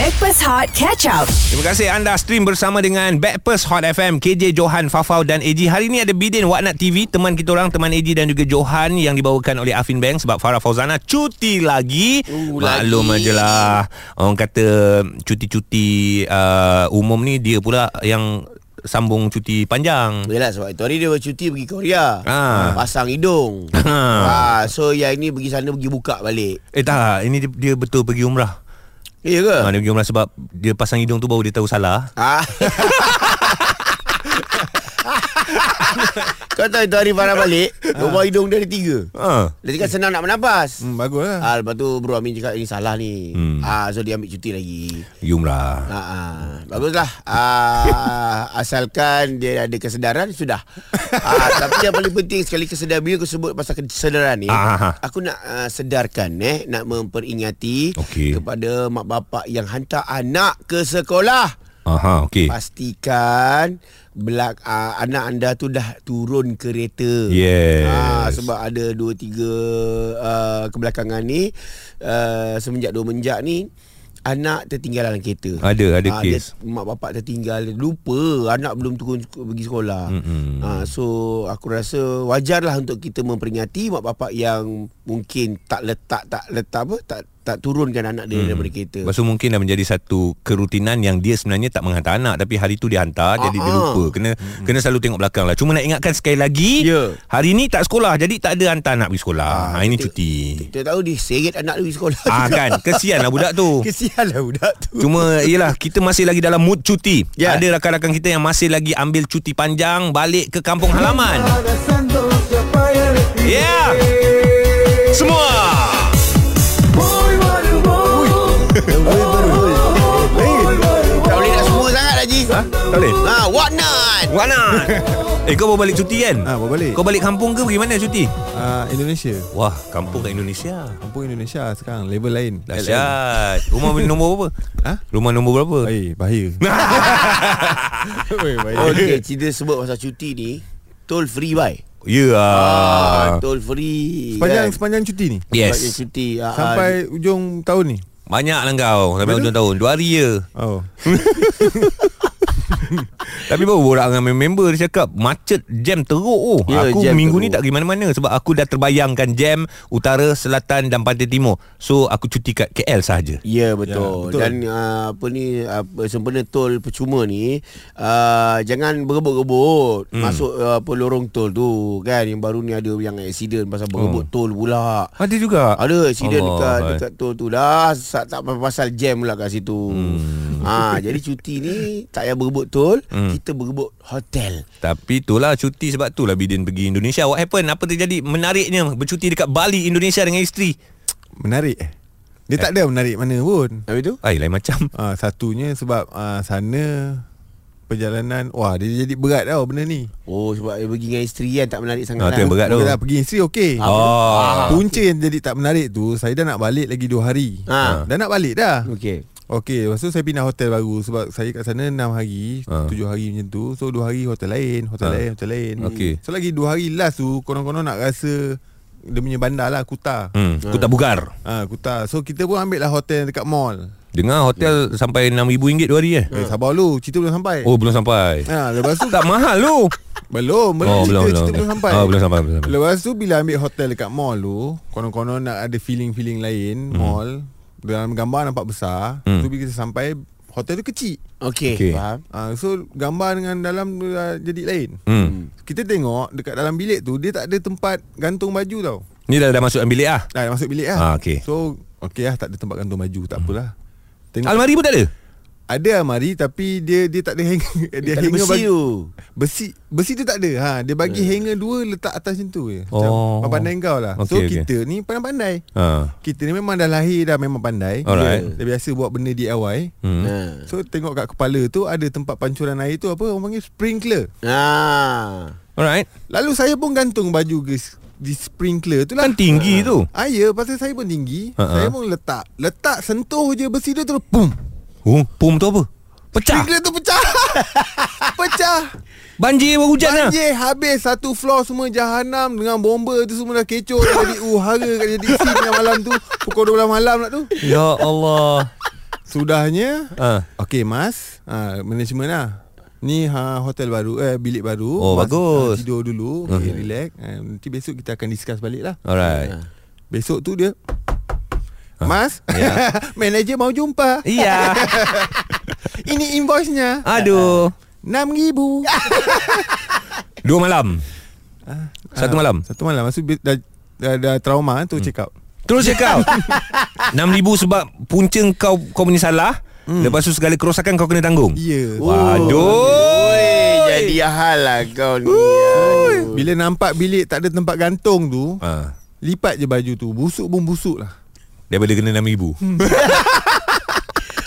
Backpass Hot Catch Up. Terima kasih anda stream bersama dengan Backpast Hot FM KJ Johan Fafau dan AG Hari ini ada Bidin Waknat TV Teman kita orang Teman AG dan juga Johan Yang dibawakan oleh Afin Bank Sebab Farah Fauzana cuti lagi Uh, Maklum lagi. aje lah Orang kata Cuti-cuti uh, Umum ni Dia pula yang Sambung cuti panjang Yelah sebab itu hari dia bercuti pergi Korea Ah. Pasang hidung Ha. ah, So yang ni pergi sana pergi buka balik Eh tak Ini dia, dia betul pergi umrah Ya ke? ha, Dia pergi umrah sebab Dia pasang hidung tu Baru dia tahu salah Ah. Kau tahu itu hari Farah balik Lubang hidung dia ada tiga ha. Dia cakap senang nak bernafas Hmm, bagus lah. ah, Lepas tu bro Amin cakap Ini salah ni Hmm. ah, So dia ambil cuti lagi Pergi umrah Ah, ah. Baguslah ah, Asalkan dia ada kesedaran Sudah ah, Tapi yang paling penting Sekali kesedaran Bila aku sebut pasal kesedaran ni Ah. Aku nak uh, sedarkan eh, Nak memperingati Okey. Kepada mak bapak Yang hantar anak ke sekolah Aha, okey. Pastikan belak uh, anak anda tu dah turun kereta. Yes. Ah sebab ada dua tiga uh, kebelakangan ni uh, semenjak dua menjak ni anak tertinggal dalam kereta. Ada, ada Ah, kes. Dia, mak bapak tertinggal lupa anak belum turun pergi sekolah. Mm-mm. Ah so aku rasa wajarlah untuk kita memperingati mak bapak yang mungkin tak letak tak letak apa tak tak turunkan anak dia daripada kereta. Lepas tu mungkin dah menjadi satu kerutinan yang dia sebenarnya tak menghantar anak tapi hari tu dia hantar jadi dia Ah, ah. lupa. Kena kena selalu tengok belakang lah. Cuma nak ingatkan sekali lagi Ya. hari ni tak sekolah jadi tak ada hantar anak pergi sekolah. Ha, ini kita- cuti. Kita tahu dia seret anak dia pergi sekolah. Ah kan kesian lah budak tu. Kesian lah budak tu. Cuma yelah kita masih lagi dalam mood cuti. Ya. Ada rakan-rakan kita yang masih lagi ambil cuti panjang balik ke kampung halaman. Ya. Yeah. Semua. Tak boleh? Ha, what not? Wana. eh kau baru balik cuti kan? Ah, baru balik. Kau balik kampung ke pergi mana cuti? Ah, Indonesia. Wah, kampung kat Indonesia. Kampung Indonesia sekarang level lain. Dahsyat. Rumah nombor berapa? Ha? Rumah nombor berapa? Eh, bahaya. Okey, cerita sebut pasal cuti ni, toll free buy. Ya. Ah, Yeah. toll free. Sepanjang kan? sepanjang cuti ni. Sepanjang Yes. cuti. Ah, Sampai ujung tahun ni. Banyak lah kau sampai hujung tahun. Dua hari je. Oh. Tapi baru borak dengan member dia cakap macet jam teruk oh. Ya, aku jam minggu teruk. ni tak pergi mana-mana sebab aku dah terbayangkan jam utara, selatan dan pantai timur. So aku cuti kat KL sahaja. Ya betul. Ya, betul. Dan uh, apa ni apa sempena tol percuma ni uh, jangan berebut-rebut hmm. masuk uh, apa lorong tol tu kan yang baru ni ada yang accident pasal berebut tol pula. Ada juga. Ada accident Allah. dekat dekat tol tu dah tak pasal jam pula kat situ. Hmm. Ha jadi cuti ni tak payah berebut tol, Hmm. kita berebut hotel. Tapi itulah cuti sebab itulah Bidin pergi Indonesia. What happened? Apa terjadi? Menariknya bercuti dekat Bali Indonesia dengan isteri. Menarik. Dia tak ada menarik mana pun. Habis tu? Ai lain macam. Ah, satunya sebab ah, sana perjalanan wah dia jadi berat tau benda ni. Oh sebab dia pergi dengan isteri kan tak menarik sangat. Ah, tu yang berat tu. Lah pergi isteri okey. Oh. Punca yang jadi tak menarik tu Saya dah nak balik lagi 2 hari Ha. Dah nak balik dah Okey. Okey Lepas tu saya pindah hotel baru Sebab saya kat sana 6 hari Ha. 7 hari macam tu So 2 hari hotel lain Hotel Ha. lain Hotel lain Okey. So lagi 2 hari last tu Konon-konon nak rasa Dia punya bandar lah Kuta Hmm, Kuta Bugar. ha, Kuta So kita pun ambil lah hotel dekat mall Dengar hotel sampai RM6,000 dua hari eh? Eh sabar dulu Cerita belum sampai Oh belum sampai. ha, Lepas tu Tak mahal tu. Belum Belum Oh cerita, belum cerita belum sampai Oh belum sampai belum sampai. Lepas tu bila ambil hotel dekat mall tu Konon-konon nak ada feeling-feeling lain Mall Dalam gambar nampak besar Hmm. Tu bila kita sampai Hotel tu kecil Okey. Okey. Faham? uh, So gambar dengan dalam tu dah jadi lain Hmm. Kita tengok dekat dalam bilik tu Dia tak ada tempat gantung baju tau Ni dah dah masuk dalam bilik ah. Dah masuk bilik lah Ah, okey. So okey lah tak ada tempat gantung baju Tak apalah Tengok Almari pun tak ada. Ada almari tapi dia dia tak ada hanger dia ada hanger besi tu. Besi besi tu tak ada. Ha dia bagi hanger dua letak atas macam tu je. Oh. Macam pandai kau lah. Okey, so okey. kita ni pandai-pandai. Ha. Kita ni memang dah lahir dah memang pandai. Alright. Dia biasa buat benda DIY. Hmm. Ha. So tengok kat kepala tu ada tempat pancuran air tu apa orang panggil sprinkler. Ha. Alright. Lalu saya pun gantung baju ke di sprinkler tu lah. Kan tinggi tu. Ah ya, pasal saya pun tinggi. Ha, ha. Saya pun letak. Letak sentuh je besi dia terus pum. Oh, pum tu apa? Pecah. Sprinkler tu pecah. pecah. Banjir berhujan lah. Banjir habis satu floor semua jahanam dengan bomba tu semua dah kecoh dah jadi uhara kat jadi dengan malam tu pukul 12 malam lah tu. Ya Allah. Sudahnya Ah. Okey mas ha, Management lah Ni ha, hotel baru eh bilik baru. Oh, bagus. Ha, tidur dulu, okay, relax. Ha, nanti besok kita akan discuss balik lah. Alright. Besok tu dia Mas, Ya. manager mau jumpa. Iya. Ini invoice-nya. Aduh. RM6,000. Dua malam. Satu malam. Satu malam. Maksud dah, dah, dah trauma tu hmm. check out. Terus je kau 6,000 sebab punca kau kau punya salah hmm. Lepas tu segala kerosakan kau kena tanggung Ya. Yeah. Waduh jadi hal lah kau ni. Aduh. Bila nampak bilik tak ada tempat gantung tu, ha. lipat je baju tu. Busuk pun busuk lah. Daripada kena 6,000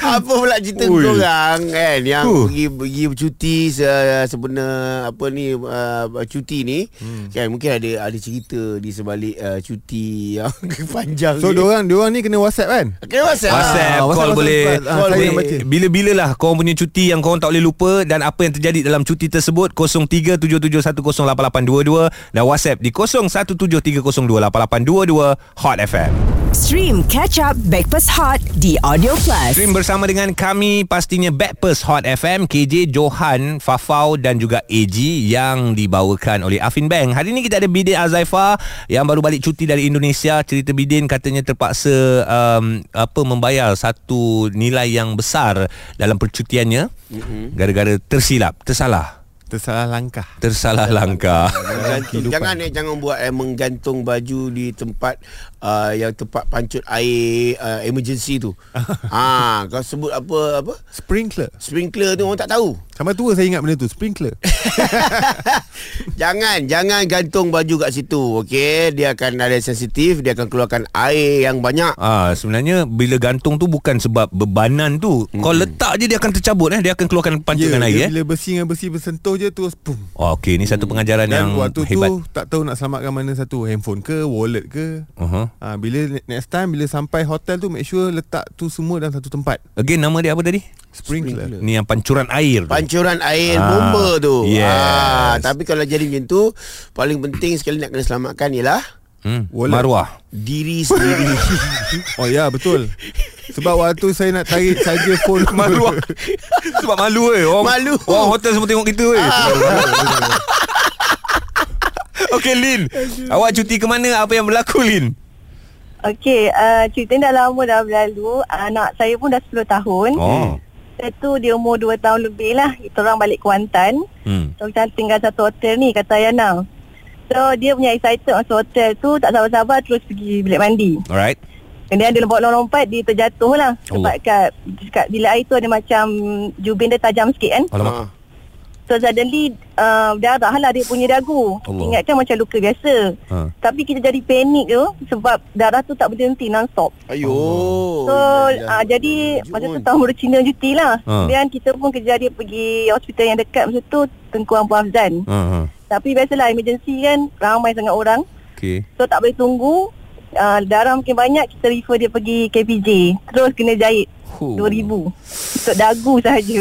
Apa pula cerita Ui. korang kan yang Huh. pergi pergi bercuti se, sebenar apa ni uh, cuti ni hmm. kan mungkin ada ada cerita di sebalik uh, cuti yang panjang So ni. diorang diorang ni kena WhatsApp kan? Okay, WhatsApp. WhatsApp, Ah, call WhatsApp, boleh WhatsApp. Ah, Call boleh. baca. Bila-bila lah Korang punya cuti Yang korang tak boleh lupa Dan apa yang terjadi Dalam cuti tersebut 0377108822 Dan WhatsApp di 0173028822 Hot FM Stream Catch Up Backpass Hot di Audio Plus. Stream bersama dengan kami Pastinya Backpers Hot FM KJ Johan Fafau dan juga AG Yang dibawakan oleh Afin Bank Hari ini kita ada Bidin Azaifa Yang baru balik cuti dari Indonesia Cerita Bidin katanya terpaksa um, apa Membayar satu nilai yang besar Dalam percutiannya mm-hmm. Gara-gara tersilap Tersalah Tersalah langkah. Tersalah langkah Gantung. Jangan eh jangan buat eh, menggantung baju di tempat uh, yang tempat pancut air uh, emergency tu. ha, kau sebut apa apa? Sprinkler. Sprinkler tu orang tak tahu. Sama tua saya ingat benda tu, sprinkler. jangan jangan gantung baju kat situ. Okey, dia akan ada sensitif, dia akan keluarkan air yang banyak. Ah sebenarnya bila gantung tu bukan sebab bebanan tu. Mm-hmm. Kau letak je dia akan tercabut eh, dia akan keluarkan panca dengan dia air eh. Bila besi dengan besi bersentuh je terus pum. Oh, okey, ni satu pengajaran Dan yang waktu hebat. tu tak tahu nak selamatkan mana satu, handphone ke, wallet ke. Uh-huh. Ha, bila next time bila sampai hotel tu make sure letak tu semua dalam satu tempat. Again nama dia apa tadi? Sprinkler. Ni yang pancuran air tu. Pancuran air Ah, bomba tu. yes. Ah, tapi kalau jadi macam tu, paling penting sekali nak kena selamatkan ialah hmm. Wallet. Marwah. diri sendiri. Oh ya betul. Sebab waktu saya nak tarik saja phone Marwah. Sebab malu eh. Orang, Malu. Orang hotel semua tengok kita eh. Okey Lin. Awak cuti ke mana? Apa yang berlaku Lin? Okey, uh, cerita ni dah lama dah berlalu. Anak saya pun dah 10 tahun. Oh. Saya tu dia umur 2 tahun lebih lah. Kita orang balik Kuantan. Hmm. So kita tinggal satu hotel ni kata Ayana. So dia punya excited masuk hotel tu tak sabar-sabar terus pergi bilik mandi. Alright. Kemudian dia lompat-lompat dia terjatuh lah. Sebab Allah. kat, kat bilik air tu ada macam jubin dia tajam sikit kan. Alamak. So suddenly uh, darah lah dia punya dagu. Allah. Ingatkan macam luka biasa. Ha. Tapi kita jadi panik tu sebab darah tu tak berhenti non-stop. Ayo. So Ya, uh, jadi Jun. masa tu tahun baru Cina cuti lah. Ha. Kemudian kita pun kerja dia pergi hospital yang dekat masa tu Tengku Ampu Afzan. Ha, ha. Tapi biasalah emergency kan ramai sangat orang. Okey. So tak boleh tunggu. Uh, darah makin banyak kita refer dia pergi KPJ. Terus kena jahit Huh. 2000 untuk dagu sahaja.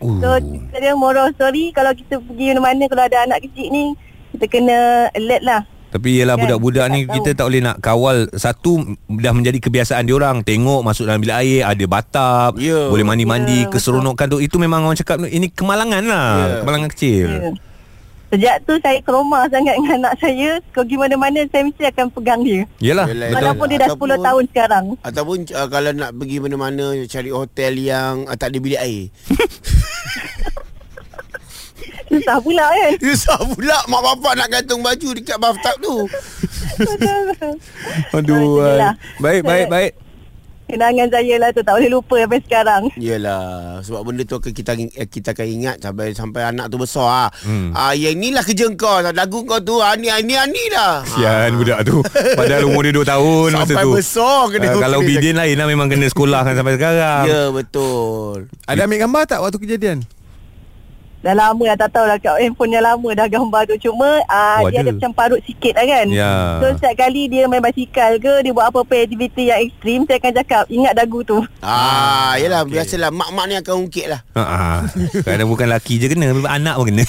Uh. So kita dia moral story kalau kita pergi mana-mana kalau ada anak kecil ni kita kena alert lah. Tapi ialah Kan? budak-budak ni Tak kita tahu. tak boleh nak kawal Satu dah menjadi kebiasaan diorang Tengok masuk dalam bilik air Ada batap Ya. Boleh mandi-mandi Ya, Keseronokan tu Itu memang orang cakap Ini kemalangan lah Ya. Kemalangan kecil Ya. Sejak tu saya trauma sangat dengan anak saya. Kalau pergi mana-mana saya mesti akan pegang dia. Yelah Yelah, betul. Walaupun dia dah Ataupun- 10 tahun sekarang. Ataupun uh, kalau nak pergi mana-mana cari hotel yang uh, tak ada bilik air. Susah pula kan. Susah pula mak bapak nak gantung baju dekat bathtub tu. Aduh. Baik baik baik Kenangan saya lah tu tak boleh lupa sampai sekarang. Yalah Sebab benda tu akan kita eh, kita akan ingat sampai sampai anak tu besar ah. Hmm. Ah yang inilah kerja kau lagu kau tu ah ni ni ni dah. Sian budak tu Padahal umur dia 2 tahun masa Sampai tu besar kena Ah, Kalau bidin lain lah Memang kena sekolah kan sampai sekarang Ya betul. Ada ambil gambar tak waktu kejadian? Dah lama dah tak tahu lah kat handphone yang lama dah gambar tu Cuma uh, Oh, dia ada. ada macam parut sikit lah kan Ya. So setiap kali dia main basikal ke Dia buat apa-apa aktiviti yang ekstrim Saya akan cakap ingat dagu tu Ah, yelah okay. biasalah mak-mak ni akan ungkit lah. Ha ah. Kadang bukan laki je kena Anak pun kena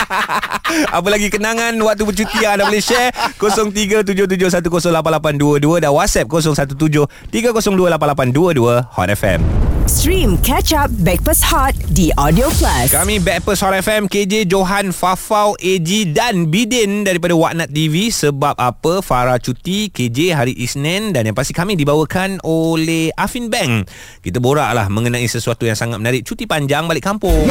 Apa lagi kenangan Waktu bercuti Anda boleh share 0377108822 Dan WhatsApp 0173028822 Hot FM Stream Catch Up Backpass Hot di Audio Plus. Kami Backpers Hot FM KJ Johan Fafau AG dan Bidin Daripada Waknat TV Sebab apa? Farah cuti KJ hari Isnin Dan yang pasti kami dibawakan oleh Afin Bank. Kita borak lah Mengenai sesuatu yang sangat menarik. Cuti panjang balik kampung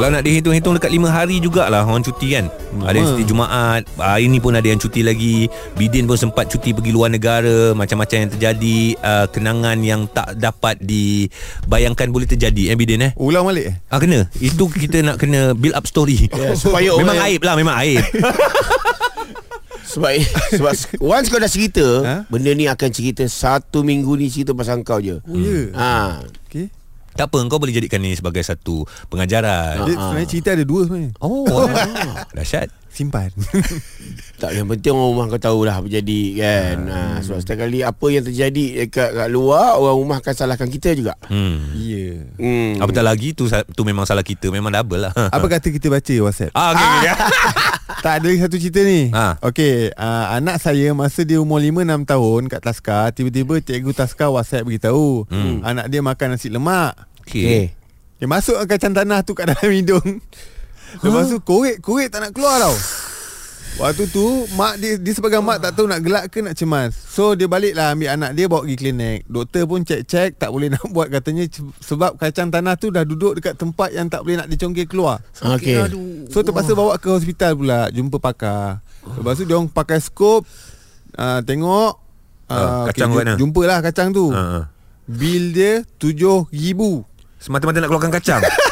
Kalau nak dihitung-hitung dekat 5 hari jugalah orang cuti kan. Ada yang cuti Jumaat, hari ni pun ada yang cuti lagi. Bidin pun sempat cuti pergi luar negara, macam-macam yang terjadi, uh, kenangan yang tak dapat dibayangkan boleh terjadi eh Bidin eh. Ulang balik eh? Ah kena. Itu kita nak kena build up story. Ya, supaya memang aib lah, memang aib. Sebab sebab once kau dah cerita, Ha? benda ni akan cerita satu minggu ni cerita pasal kau je. Oh ya Ha. Okay tak apa, kau boleh jadikan ni sebagai satu pengajaran. Dia sebenarnya cerita ada dua sebenarnya Oh, dahsyat. Simpan Tak yang penting orang rumah kau tahulah apa jadi kan. Ha. sebab setiap kali apa yang terjadi dekat kat luar orang rumah akan salahkan kita juga. Hmm. Ya Hmm. Apatah lagi tu tu memang salah kita, memang double lah. Apa kata kita baca WhatsApp Ah, okay, okay. Tak ada lagi satu cerita ni Ha. Okey uh, Anak saya Masa dia umur 5-6 tahun Kat Taska Tiba-tiba cikgu Taska WhatsApp beritahu Hmm. Anak dia makan nasi lemak okay. Dia masuk kacang tanah tu Kat dalam hidung Lepas tu korek-korek tak nak keluar tau Waktu tu Mak dia Dia sebagai mak tak tahu nak gelak ke nak cemas. So dia balik lah Ambil anak dia bawa pergi klinik. Doktor pun cek-cek Tak boleh nak buat. Katanya sebab kacang tanah tu Dah duduk dekat tempat Yang tak boleh nak dicongkir keluar. Okey. So terpaksa bawa ke hospital pula. Jumpa pakar. Lepas tu dia orang pakai skop uh, Tengok Ah, kacang kat mana? Jumpa lah kacang tu. Ha, ha. Bil dia RM7,000 Semata-mata nak keluarkan kacang.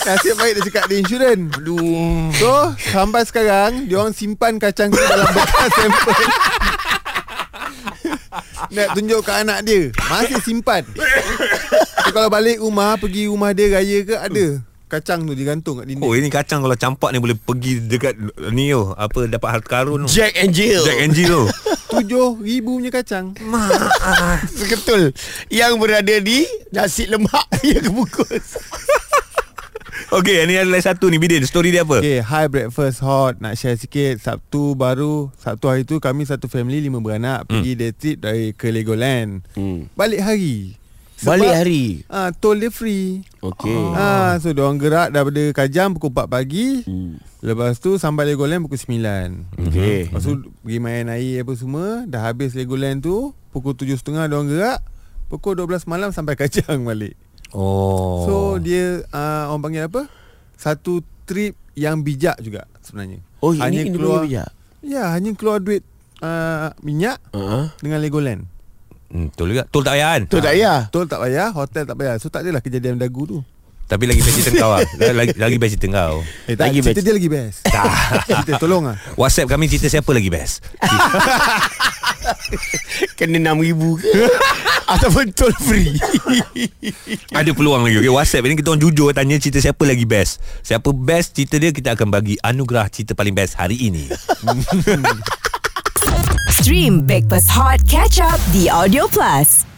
Nasib baik dia cakap dia insurans Aduh So sampai sekarang Dia orang simpan kacang tu Dalam bekas sampel Nak tunjuk ke anak dia Masih simpan so, Kalau balik rumah Pergi rumah dia raya ke Ada Kacang tu digantung kat dinding Oh ini kacang kalau campak ni boleh pergi dekat ni yo apa dapat harta karun tu. Jack and Jill. Jack and Jill tu. Tujuh ribu punya kacang Betul. Yang berada di nasi lemak yang kebungkus. Okey, ni ada lagi satu ni Bidin. Story dia apa? Okay Hi breakfast hot Nak share sikit Sabtu baru Sabtu hari tu Kami satu family Lima beranak Pergi day trip Dari ke Legoland Hmm. Balik hari Balik hari. Ah, Tol dia free Okey. Ah, so diorang gerak daripada Kajang pukul 4 pagi. Hmm. Lepas tu sampai Legoland pukul 9. Okey. Lepas tu pergi main air apa semua, dah habis Legoland tu pukul 7.30 diorang gerak. Pukul 12 malam sampai Kajang balik. Oh. So dia uh, orang panggil apa? Satu trip yang bijak juga sebenarnya. Oh, ini kena bagi bijak. Ya, hanya keluar duit uh, minyak Ha. dengan Legoland. Hmm, betul juga. Tol tak payah kan? Tu tak payah. Tol tak payah, hotel tak payah. So tak adalah kejadian dagu tu. Tapi lagi best cerita kau lah. Lagi, lagi best cerita kau. Eh, tak, Lagi cerita best. dia lagi best. cerita tolong ah. WhatsApp kami cerita siapa lagi best? Kena RM6,000 ke? Ataupun tol free. Ada peluang lagi. Okay, WhatsApp ni kita orang jujur tanya cerita siapa lagi best. Siapa best cerita dia kita akan bagi anugerah cerita paling best hari ini. Stream Backpass Hot Catch Up di Audio Plus.